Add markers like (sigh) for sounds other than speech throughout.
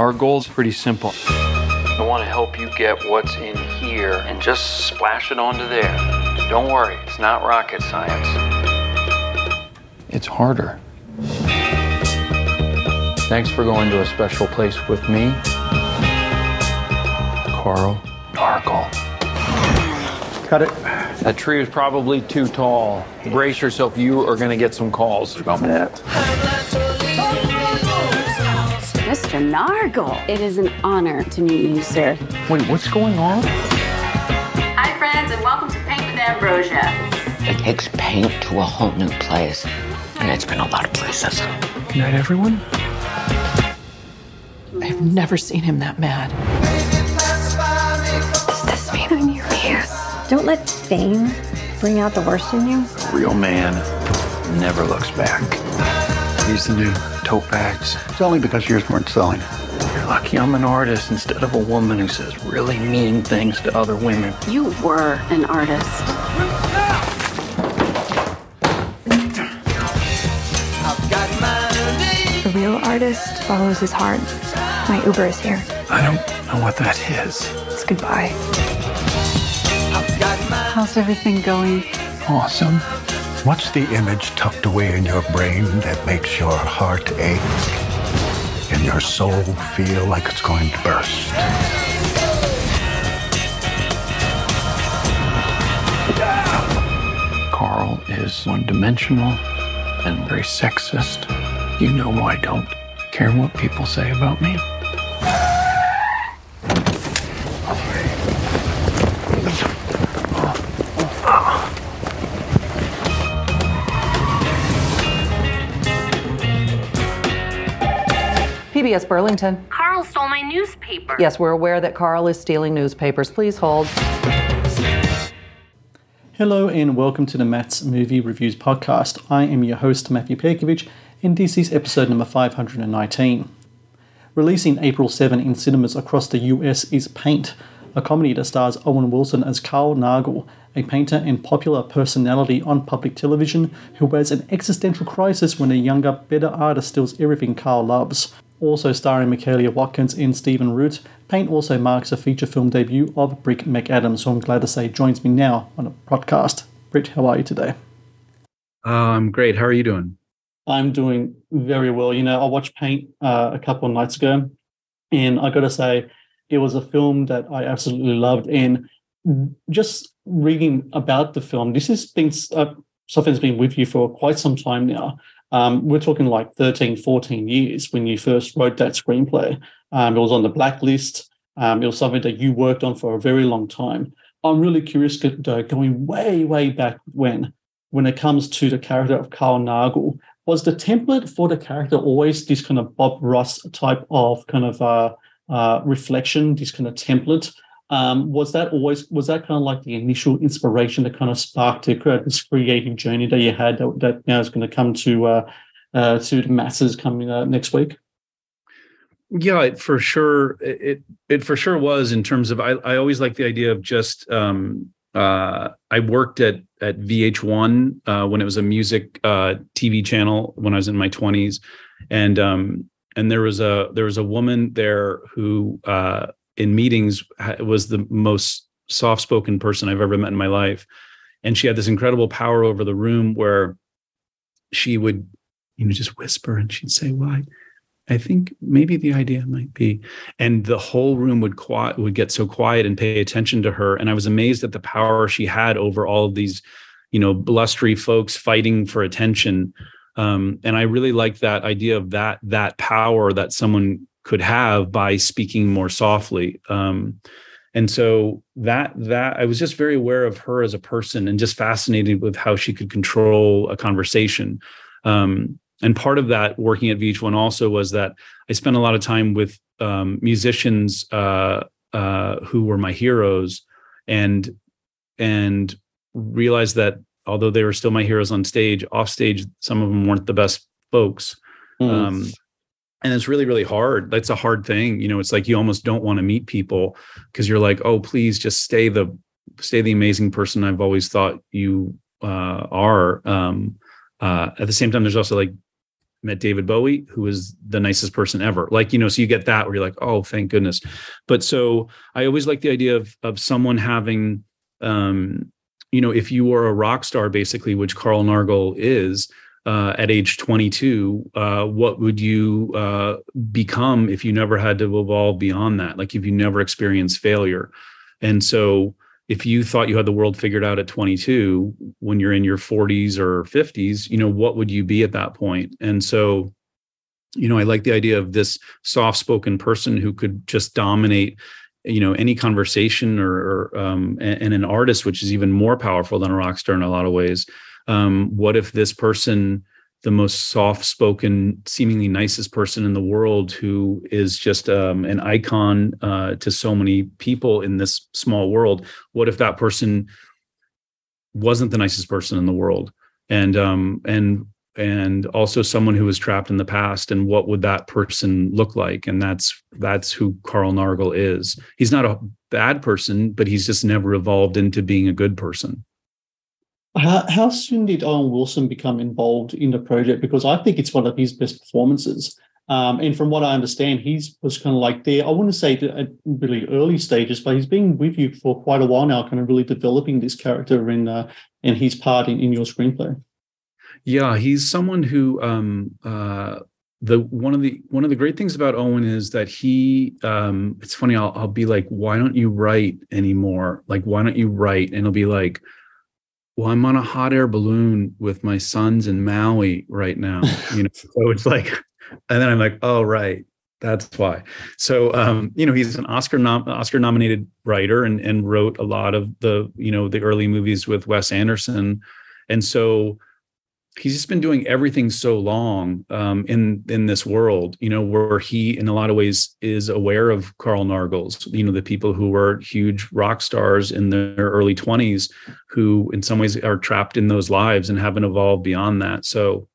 Our goal is pretty simple. I want to help you get what's in here and just splash it onto there. Don't worry, it's not rocket science. It's harder. Thanks for going to a special place with me, Carl Nargle. Cut it. That tree is probably too tall. Brace yourself, you are going to get some calls from that. Mr. Nargle, it is an honor to meet you, sir. Wait, what's going on? Hi, friends, and welcome to Paint with Ambrosia. It takes paint to a whole new place. And it's been a lot of places. Good night, everyone. I've never seen him that mad. Does this mean I'm your here? Don't let fame bring out the worst in you. A real man never looks back. He's the new tote bags. It's only because yours weren't selling. You're lucky I'm an artist instead of a woman who says really mean things to other women. You were an artist. A real artist follows his heart. My Uber is here. I don't know what that is. It's goodbye. How's everything going? Awesome. What's the image tucked away in your brain that makes your heart ache and your soul feel like it's going to burst? Carl is one dimensional and very sexist. You know I don't care what people say about me. PBS Burlington. Carl stole my newspaper. Yes, we're aware that Carl is stealing newspapers. Please hold. Hello and welcome to the Matt's Movie Reviews podcast. I am your host, Matthew Pejkovic, and this is episode number 519. Releasing April 7 in cinemas across the US is Paint, a comedy that stars Owen Wilson as Carl Nargle, a painter and popular personality on public television who has an existential crisis when a younger, better artist steals everything Carl loves. Also starring Michaela Watkins and Stephen Root, Paint also marks a feature film debut of Brit McAdams, who I'm glad to say joins me now on a podcast. Brit, how are you today? Uh, I'm great. How are you doing? I'm doing very well. You know, I watched Paint uh, a couple of nights ago, and I got to say, it was a film that I absolutely loved. And just reading about the film, this has been uh, something that's been with you for quite some time now. Um, we're talking like 13, 14 years when you first wrote that screenplay. Um, it was on the blacklist. Um, it was something that you worked on for a very long time. I'm really curious, though, going way, way back when, when it comes to the character of Carl Nargle, was the template for the character always this kind of Bob Ross type of kind of uh, uh, reflection, this kind of template? Um, was that always was that kind of like the initial inspiration that kind of sparked to create this creative journey that you had that, that now is going to come to uh, uh, to the masses coming uh, next week? Yeah, it for sure. It it for sure was in terms of I I always like the idea of just um uh I worked at at VH1 uh when it was a music uh TV channel when I was in my 20s and um and there was a there was a woman there who uh in meetings was the most soft-spoken person I've ever met in my life and she had this incredible power over the room where she would you know just whisper and she'd say why I think maybe the idea might be, and the whole room would quiet would get so quiet and pay attention to her. And I was amazed at the power she had over all of these, you know, blustery folks fighting for attention. Um, and I really liked that idea of that that power that someone could have by speaking more softly. Um, and so that that I was just very aware of her as a person and just fascinated with how she could control a conversation. Um, and part of that working at VH1 also was that I spent a lot of time with um, musicians uh, uh, who were my heroes, and and realized that although they were still my heroes on stage, off stage, some of them weren't the best folks. Mm. Um, and it's really, really hard. That's a hard thing. You know, it's like you almost don't want to meet people because you're like, oh, please just stay the stay the amazing person I've always thought you uh, are. Um, uh, at the same time, there's also like met David Bowie, who is the nicest person ever. Like, you know, so you get that where you're like, oh, thank goodness. But so I always like the idea of of someone having um, you know, if you were a rock star, basically, which Carl Nargle is uh, at age 22, uh, what would you uh, become if you never had to evolve beyond that? Like if you never experienced failure. And so, if you thought you had the world figured out at 22, when you're in your 40s or 50s, you know, what would you be at that point? And so, you know, I like the idea of this soft spoken person who could just dominate you know any conversation or, or um, and, and, an artist which is even more powerful than a rock star in a lot of ways um, what if this person the most soft spoken seemingly nicest person in the world who is just um, an icon uh, to so many people in this small world what if that person wasn't the nicest person in the world? And um and and also someone who was trapped in the past and what would that person look like? And that's that's who Carl Nargle is. He's not a bad person but he's just never evolved into being a good person how, how soon did Owen Wilson become involved in the project because I think it's one of his best performances um, and from what I understand, he's was kind of like there. I wouldn't say at really early stages, but he's been with you for quite a while now, kind of really developing this character and uh, his part in, in your screenplay. Yeah, he's someone who um uh the one of the one of the great things about Owen is that he um it's funny I'll I'll be like why don't you write anymore like why don't you write and he'll be like well I'm on a hot air balloon with my sons in Maui right now (laughs) you know so it's like and then I'm like oh right that's why. So um you know he's an Oscar nom- Oscar nominated writer and and wrote a lot of the you know the early movies with Wes Anderson. And so he's just been doing everything so long um, in in this world, you know, where he in a lot of ways is aware of Carl Nargle's, you know, the people who were huge rock stars in their early 20s, who in some ways are trapped in those lives and haven't evolved beyond that. So,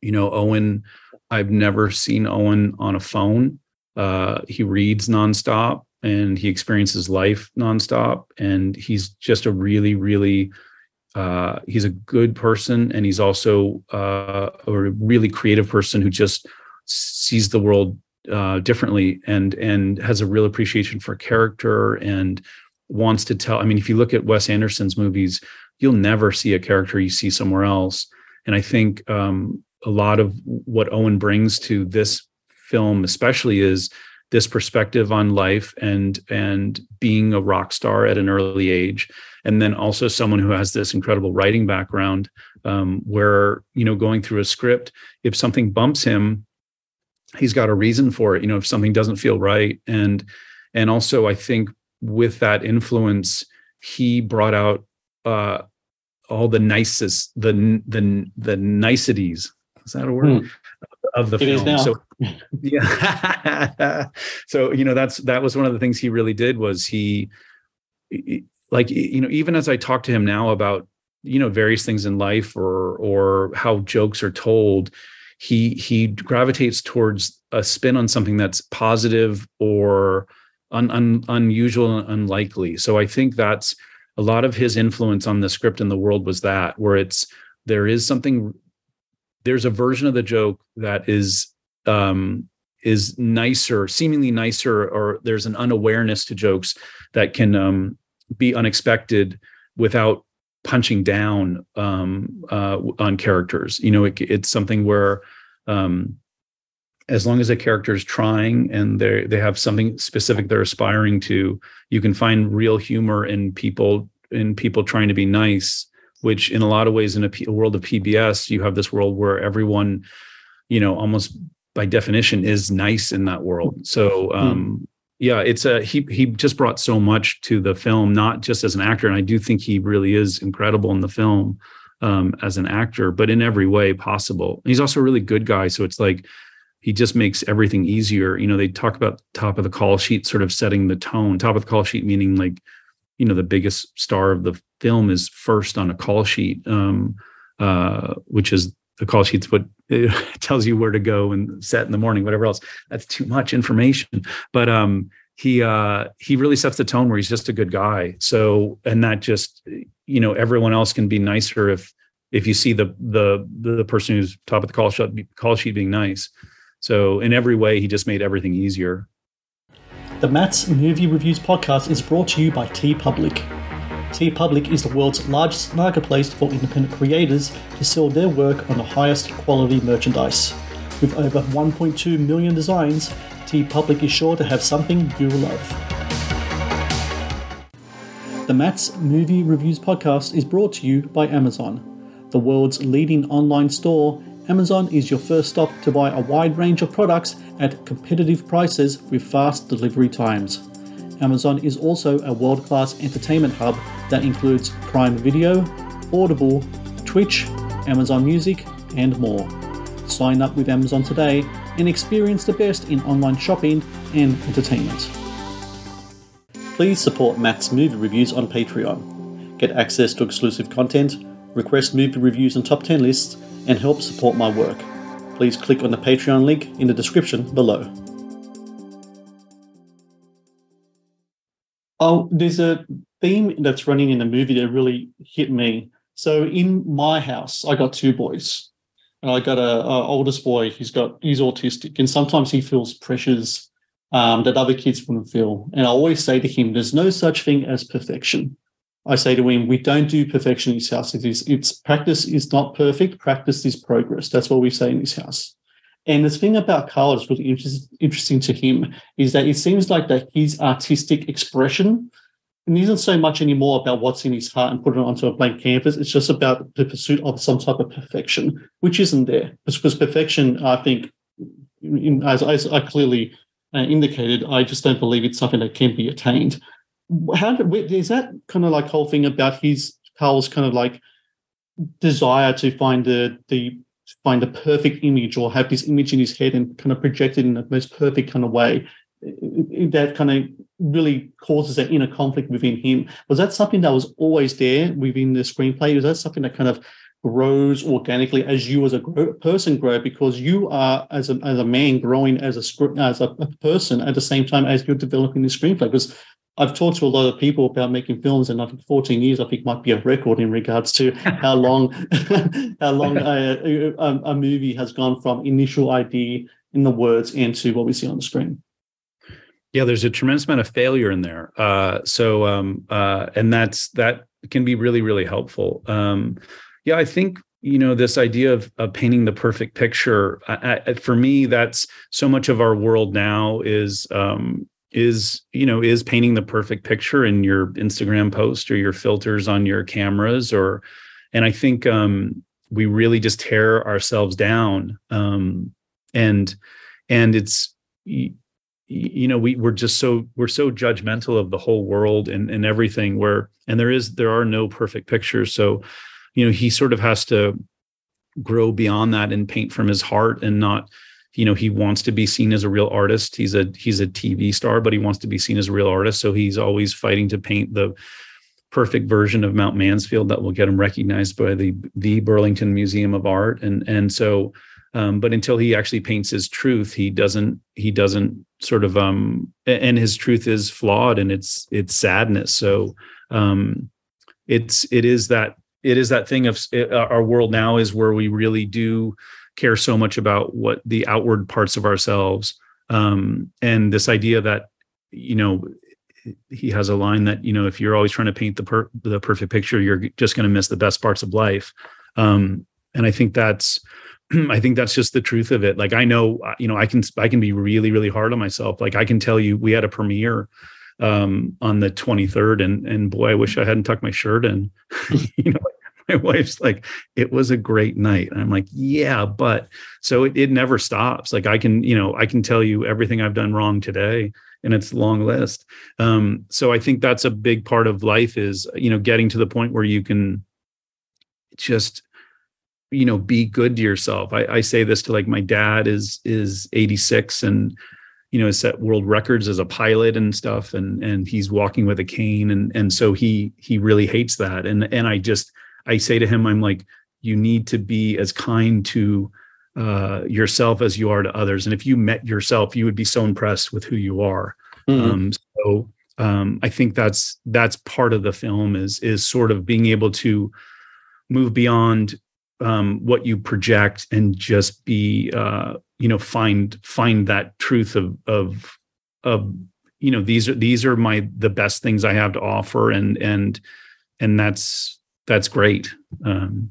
you know, Owen, I've never seen Owen on a phone. Uh, he reads nonstop and he experiences life nonstop, and he's just a really, really uh, he's a good person and he's also uh, a really creative person who just sees the world uh, differently and and has a real appreciation for character and wants to tell. I mean, if you look at Wes Anderson's movies, you'll never see a character you see somewhere else. And I think um, a lot of what Owen brings to this film, especially, is this perspective on life and and being a rock star at an early age. And then also someone who has this incredible writing background um, where you know going through a script if something bumps him he's got a reason for it you know if something doesn't feel right. And and also i think with that influence he brought out uh all the nicest the the the niceties. Is that a word? Hmm. Of the it film. so (laughs) yeah. (laughs) So you know that's that was one of the things he really did was he like you know even as i talk to him now about you know various things in life or or how jokes are told he he gravitates towards a spin on something that's positive or un, un, unusual and unlikely. So i think that's a lot of his influence on the script in the world was that where it's there is something there's a version of the joke that is um is nicer seemingly nicer or there's an unawareness to jokes that can um be unexpected without punching down um, uh, on characters. You know, it, it's something where um, as long as a character is trying and they they have something specific they're aspiring to, you can find real humor in people in people trying to be nice. Which, in a lot of ways, in a, P- a world of PBS, you have this world where everyone, you know, almost by definition, is nice in that world. So, um, yeah it's a he he just brought so much to the film not just as an actor and i do think he really is incredible in the film um, as an actor but in every way possible and he's also a really good guy so it's like he just makes everything easier. You know, they talk about top of the call sheet, sort of setting the tone. Top of the call sheet meaning like, you know, the biggest star of the film is first on a call sheet, um, uh, which is the call sheet's what (laughs) tells you where to go and set in the morning, whatever else. That's too much information. But um, he uh, he really sets the tone where he's just a good guy. So and that just you know everyone else can be nicer if if you see the the the person who's top of the call sheet call sheet being nice. So in every way, he just made everything easier. The Matt's Movie Reviews podcast is brought to you by TeePublic. T Public is the world's largest marketplace for independent creators to sell their work on the highest quality merchandise. With over 1.2 million designs, TeePublic is sure to have something you love. The Matt's Movie Reviews podcast is brought to you by Amazon. The world's leading online store, Amazon is your first stop to buy a wide range of products at competitive prices with fast delivery times. Amazon is also a world class entertainment hub that includes Prime Video, Audible, Twitch, Amazon Music, and more. Sign up with Amazon today and experience the best in online shopping and entertainment. Please support Matt's movie reviews on Patreon. Get access to exclusive content, request movie reviews and top 10 lists, and help support my work. Please click on the Patreon link in the description below. Oh, there's a theme that's running in the movie that really hit me. So in my house, I got two boys, and I got a, a oldest boy. He's got he's autistic, and sometimes he feels pressures um, that other kids wouldn't feel. And I always say to him, "There's no such thing as perfection." I say to him, "We don't do perfection in this house. It is it's practice is not perfect. Practice is progress." That's what we say in this house. And the thing about Carl that's really interest, interesting to him is that it seems like that his artistic expression isn't so much anymore about what's in his heart and put it onto a blank canvas. It's just about the pursuit of some type of perfection, which isn't there. Because perfection, I think, as, as I clearly uh, indicated, I just don't believe it's something that can be attained. How did, is that kind of like whole thing about his Carl's kind of like desire to find the the find the perfect image or have this image in his head and kind of project it in the most perfect kind of way that kind of really causes that inner conflict within him. Was that something that was always there within the screenplay? Was that something that kind of grows organically as you as a person grow because you are as a, as a man growing as a as a, a, person at the same time as you're developing the screenplay because I've talked to a lot of people about making films, and I think 14 years I think might be a record in regards to (laughs) how long (laughs) how long a, a, a movie has gone from initial idea in the words into what we see on the screen. Yeah there's a tremendous amount of failure in there. Uh, so um, uh, and that's that can be really really helpful. Um, yeah i think you know this idea of, of painting the perfect picture I, I, for me that's so much of our world now is um, is you know is painting the perfect picture in your instagram post or your filters on your cameras or and i think um, we really just tear ourselves down um, and and it's you know we we're just so we're so judgmental of the whole world and and everything where and there is there are no perfect pictures. So you know he sort of has to grow beyond that and paint from his heart and not you know he wants to be seen as a real artist. He's a he's a tv star but he wants to be seen as a real artist. So he's always fighting to paint the perfect version of mount mansfield that will get him recognized by the the burlington museum of art. And and so um, but until he actually paints his truth he doesn't he doesn't sort of um and his truth is flawed and it's it's sadness. So um it's it is that it is that thing of it, our world now is where we really do care so much about what the outward parts of ourselves um and this idea that you know he has a line that you know if you're always trying to paint the per- the perfect picture you're just going to miss the best parts of life um and i think that's (clears throat) I think that's just the truth of it. Like I know, uh, you know, I can I can be really really hard on myself. Like I can tell you, we had a premiere um, on the 23rd, and and boy, I wish I hadn't tucked my shirt in. (laughs) you know, my (laughs) wife's like, it was a great night. And I'm like, yeah, but so it, it never stops. Like I can, you know, I can tell you everything I've done wrong today, and it's a long list. Um, so I think that's a big part of life is you know getting to the point where you can just you know be good to yourself i, I say this to like my dad is is 86 and you know set world records as a pilot and stuff and and he's walking with a cane and and so he he really hates that and and i just i say to him i'm like you need to be as kind to uh, yourself as you are to others. And if you met yourself you would be so impressed with who you are. Mm-hmm. um, so um, i think that's that's part of the film is is sort of being able to move beyond um, what you project and just be uh, you know find find that truth of of of you know these are these are my the best things I have to offer. And and and that's that's great. Um,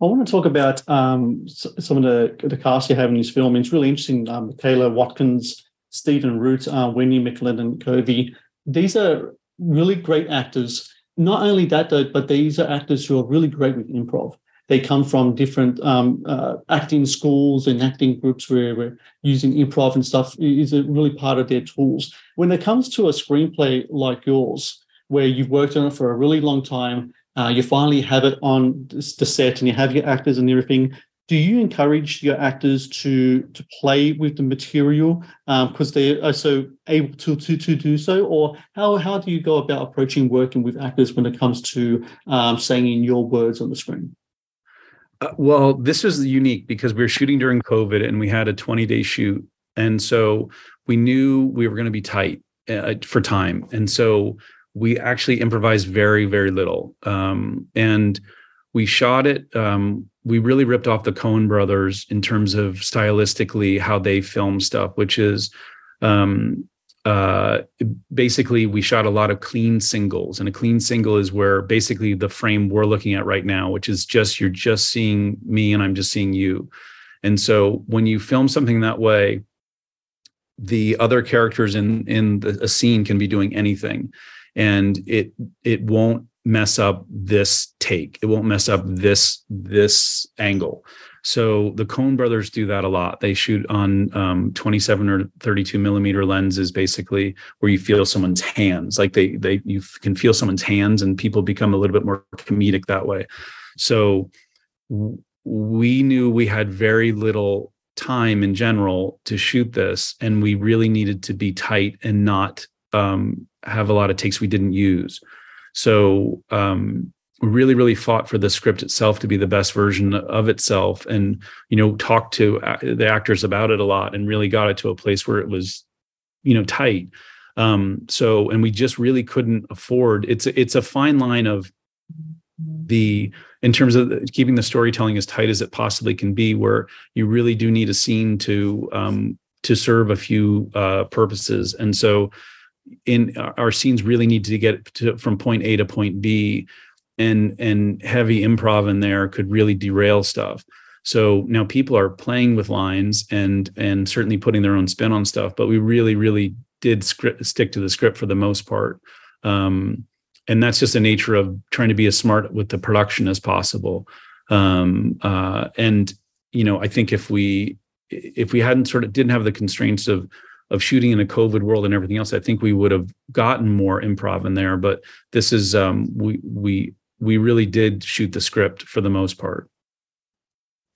I want to talk about um, some of the the cast you have in this film. It's really interesting. Um, Watkins, Stephen Root, uh, Wendi and Covey. These are really great actors. Not only that, though, but these are actors who are really great with improv they come from different um, uh, acting schools and acting groups where we're using improv and stuff is really part of their tools. When it comes to a screenplay like yours, where you've worked on it for a really long time, uh, you finally have it on the set and you have your actors and everything. Do you encourage your actors to to play with the material because um, they are so able to, to to do so, or how how do you go about approaching working with actors when it comes to um, saying in your words on the screen? Uh, well, this was unique because we were shooting during COVID and we had a 20 day shoot. And so we knew we were going to be tight uh, for time. And so we actually improvised very, very little. Um, and we shot it. Um, we really ripped off the Coen brothers in terms of stylistically how they film stuff, which is um, uh, basically we shot a lot of clean singles and a clean single is where basically the frame we're looking at right now which is just you're just seeing me and i'm just seeing you and so when you film something that way the other characters in in the, a scene can be doing anything and it it won't mess up this take it won't mess up this this angle so the Coen brothers do that a lot. They shoot on um, 27 or 32 millimeter lenses, basically, where you feel someone's hands. Like they they you can feel someone's hands, and people become a little bit more comedic that way. So we knew we had very little time in general to shoot this, and we really needed to be tight and not um, have a lot of takes we didn't use. So um, really really fought for the script itself to be the best version of itself and you know talked to the actors about it a lot and really got it to a place where it was you know tight um so and we just really couldn't afford it's it's a fine line of the in terms of keeping the storytelling as tight as it possibly can be where you really do need a scene to um to serve a few uh purposes and so in our scenes really need to get to from point A to point B and and heavy improv in there could really derail stuff. So now people are playing with lines and and certainly putting their own spin on stuff but we really really did script, stick to the script for the most part. Um, and that's just the nature of trying to be as smart with the production as possible. Um, uh, and you know i think if we if we hadn't sort of didn't have the constraints of of shooting in a COVID world and everything else, I think we would have gotten more improv in there. But this is um, we we we really did shoot the script for the most part.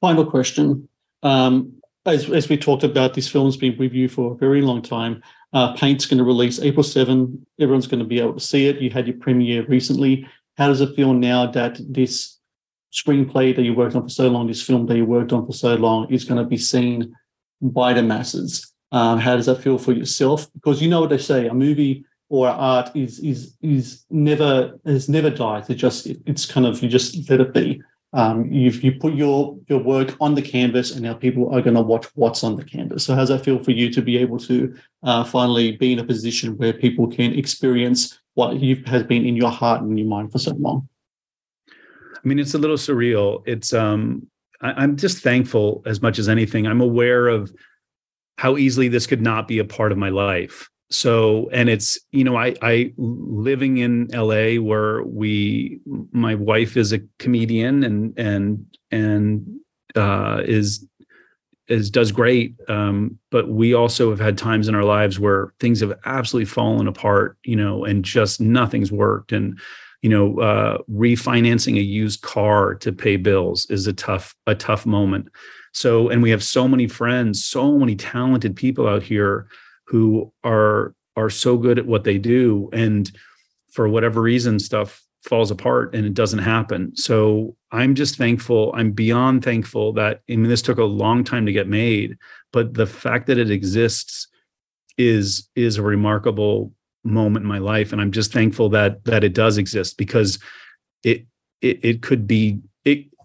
Final question. Um, as, as we talked about, this film's been reviewed for a very long time. Uh, Paint's going to release April 7. Everyone's going to be able to see it. You had your premiere recently. How does it feel now that this screenplay that you worked on for so long, this film that you worked on for so long, is going to be seen by the masses? Um, how does that feel for yourself? Because you know what they say, a movie or art is is is never has never died. It just it's kind of you just let it be. Um, you you put your your work on the canvas, and now people are going to watch what's on the canvas. So, how's that feel for you to be able to uh, finally be in a position where people can experience what you has been in your heart and your mind for so long? I mean, it's a little surreal. It's um, I, I'm just thankful as much as anything. I'm aware of how easily this could not be a part of my life. So and it's you know i i living in la where we my wife is a comedian and and and uh is is does great um but we also have had times in our lives where things have absolutely fallen apart you know and just nothing's worked. And you know uh, refinancing a used car to pay bills is a tough a tough moment. So and we have so many friends so many talented people out here who are are so good at what they do and for whatever reason stuff falls apart and it doesn't happen. So i'm just thankful i'm beyond thankful that i mean this took a long time to get made but the fact that it exists is is a remarkable moment in my life. And i'm just thankful that that it does exist because it it, it could be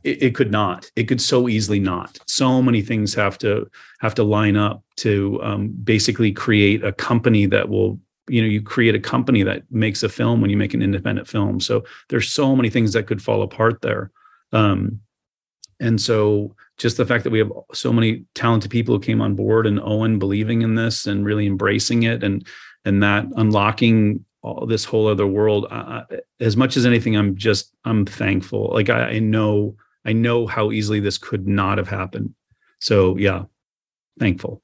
it, it could not. It could so easily not. So many things have to have to line up to um, basically create a company that will you know you create a company that makes a film when you make an independent film. So there's so many things that could fall apart there. Um, and so just the fact that we have so many talented people who came on board and owen believing in this and really embracing it and and that unlocking all this whole other world uh, as much as anything i'm just i'm thankful like I, I know i know how easily this could not have happened so yeah thankful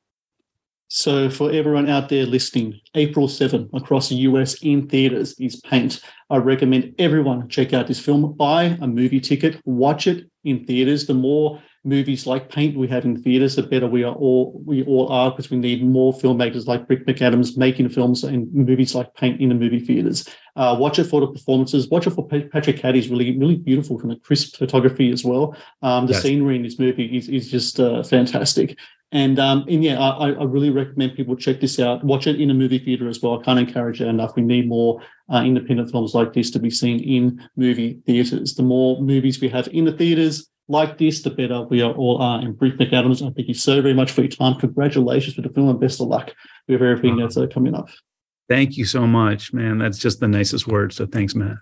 so, for everyone out there listening, April 7 across the US in theaters is Paint. I recommend everyone check out this film, buy a movie ticket, watch it in theaters. The more movies like Paint we have in theaters, the better we are all we all are because we need more filmmakers like Brit McAdams making films and movies like Paint in the movie theaters. Uh, watch it for the performances. Watch it for Patrick Cady's really really beautiful kind of crisp photography as well. Um, the yes. scenery in this movie is is just uh, fantastic. And um, and yeah, I, I really recommend people check this out. Watch it in a movie theater as well. I can't encourage it enough. We need more uh, independent films like this to be seen in movie theaters. The more movies we have in the theaters like this, the better we are all are. And Brit McAdams, I thank you so very much for your time. Congratulations for the film and best of luck with everything that's uh, coming up. Thank you so much, man. That's just the nicest word. So thanks, Matt.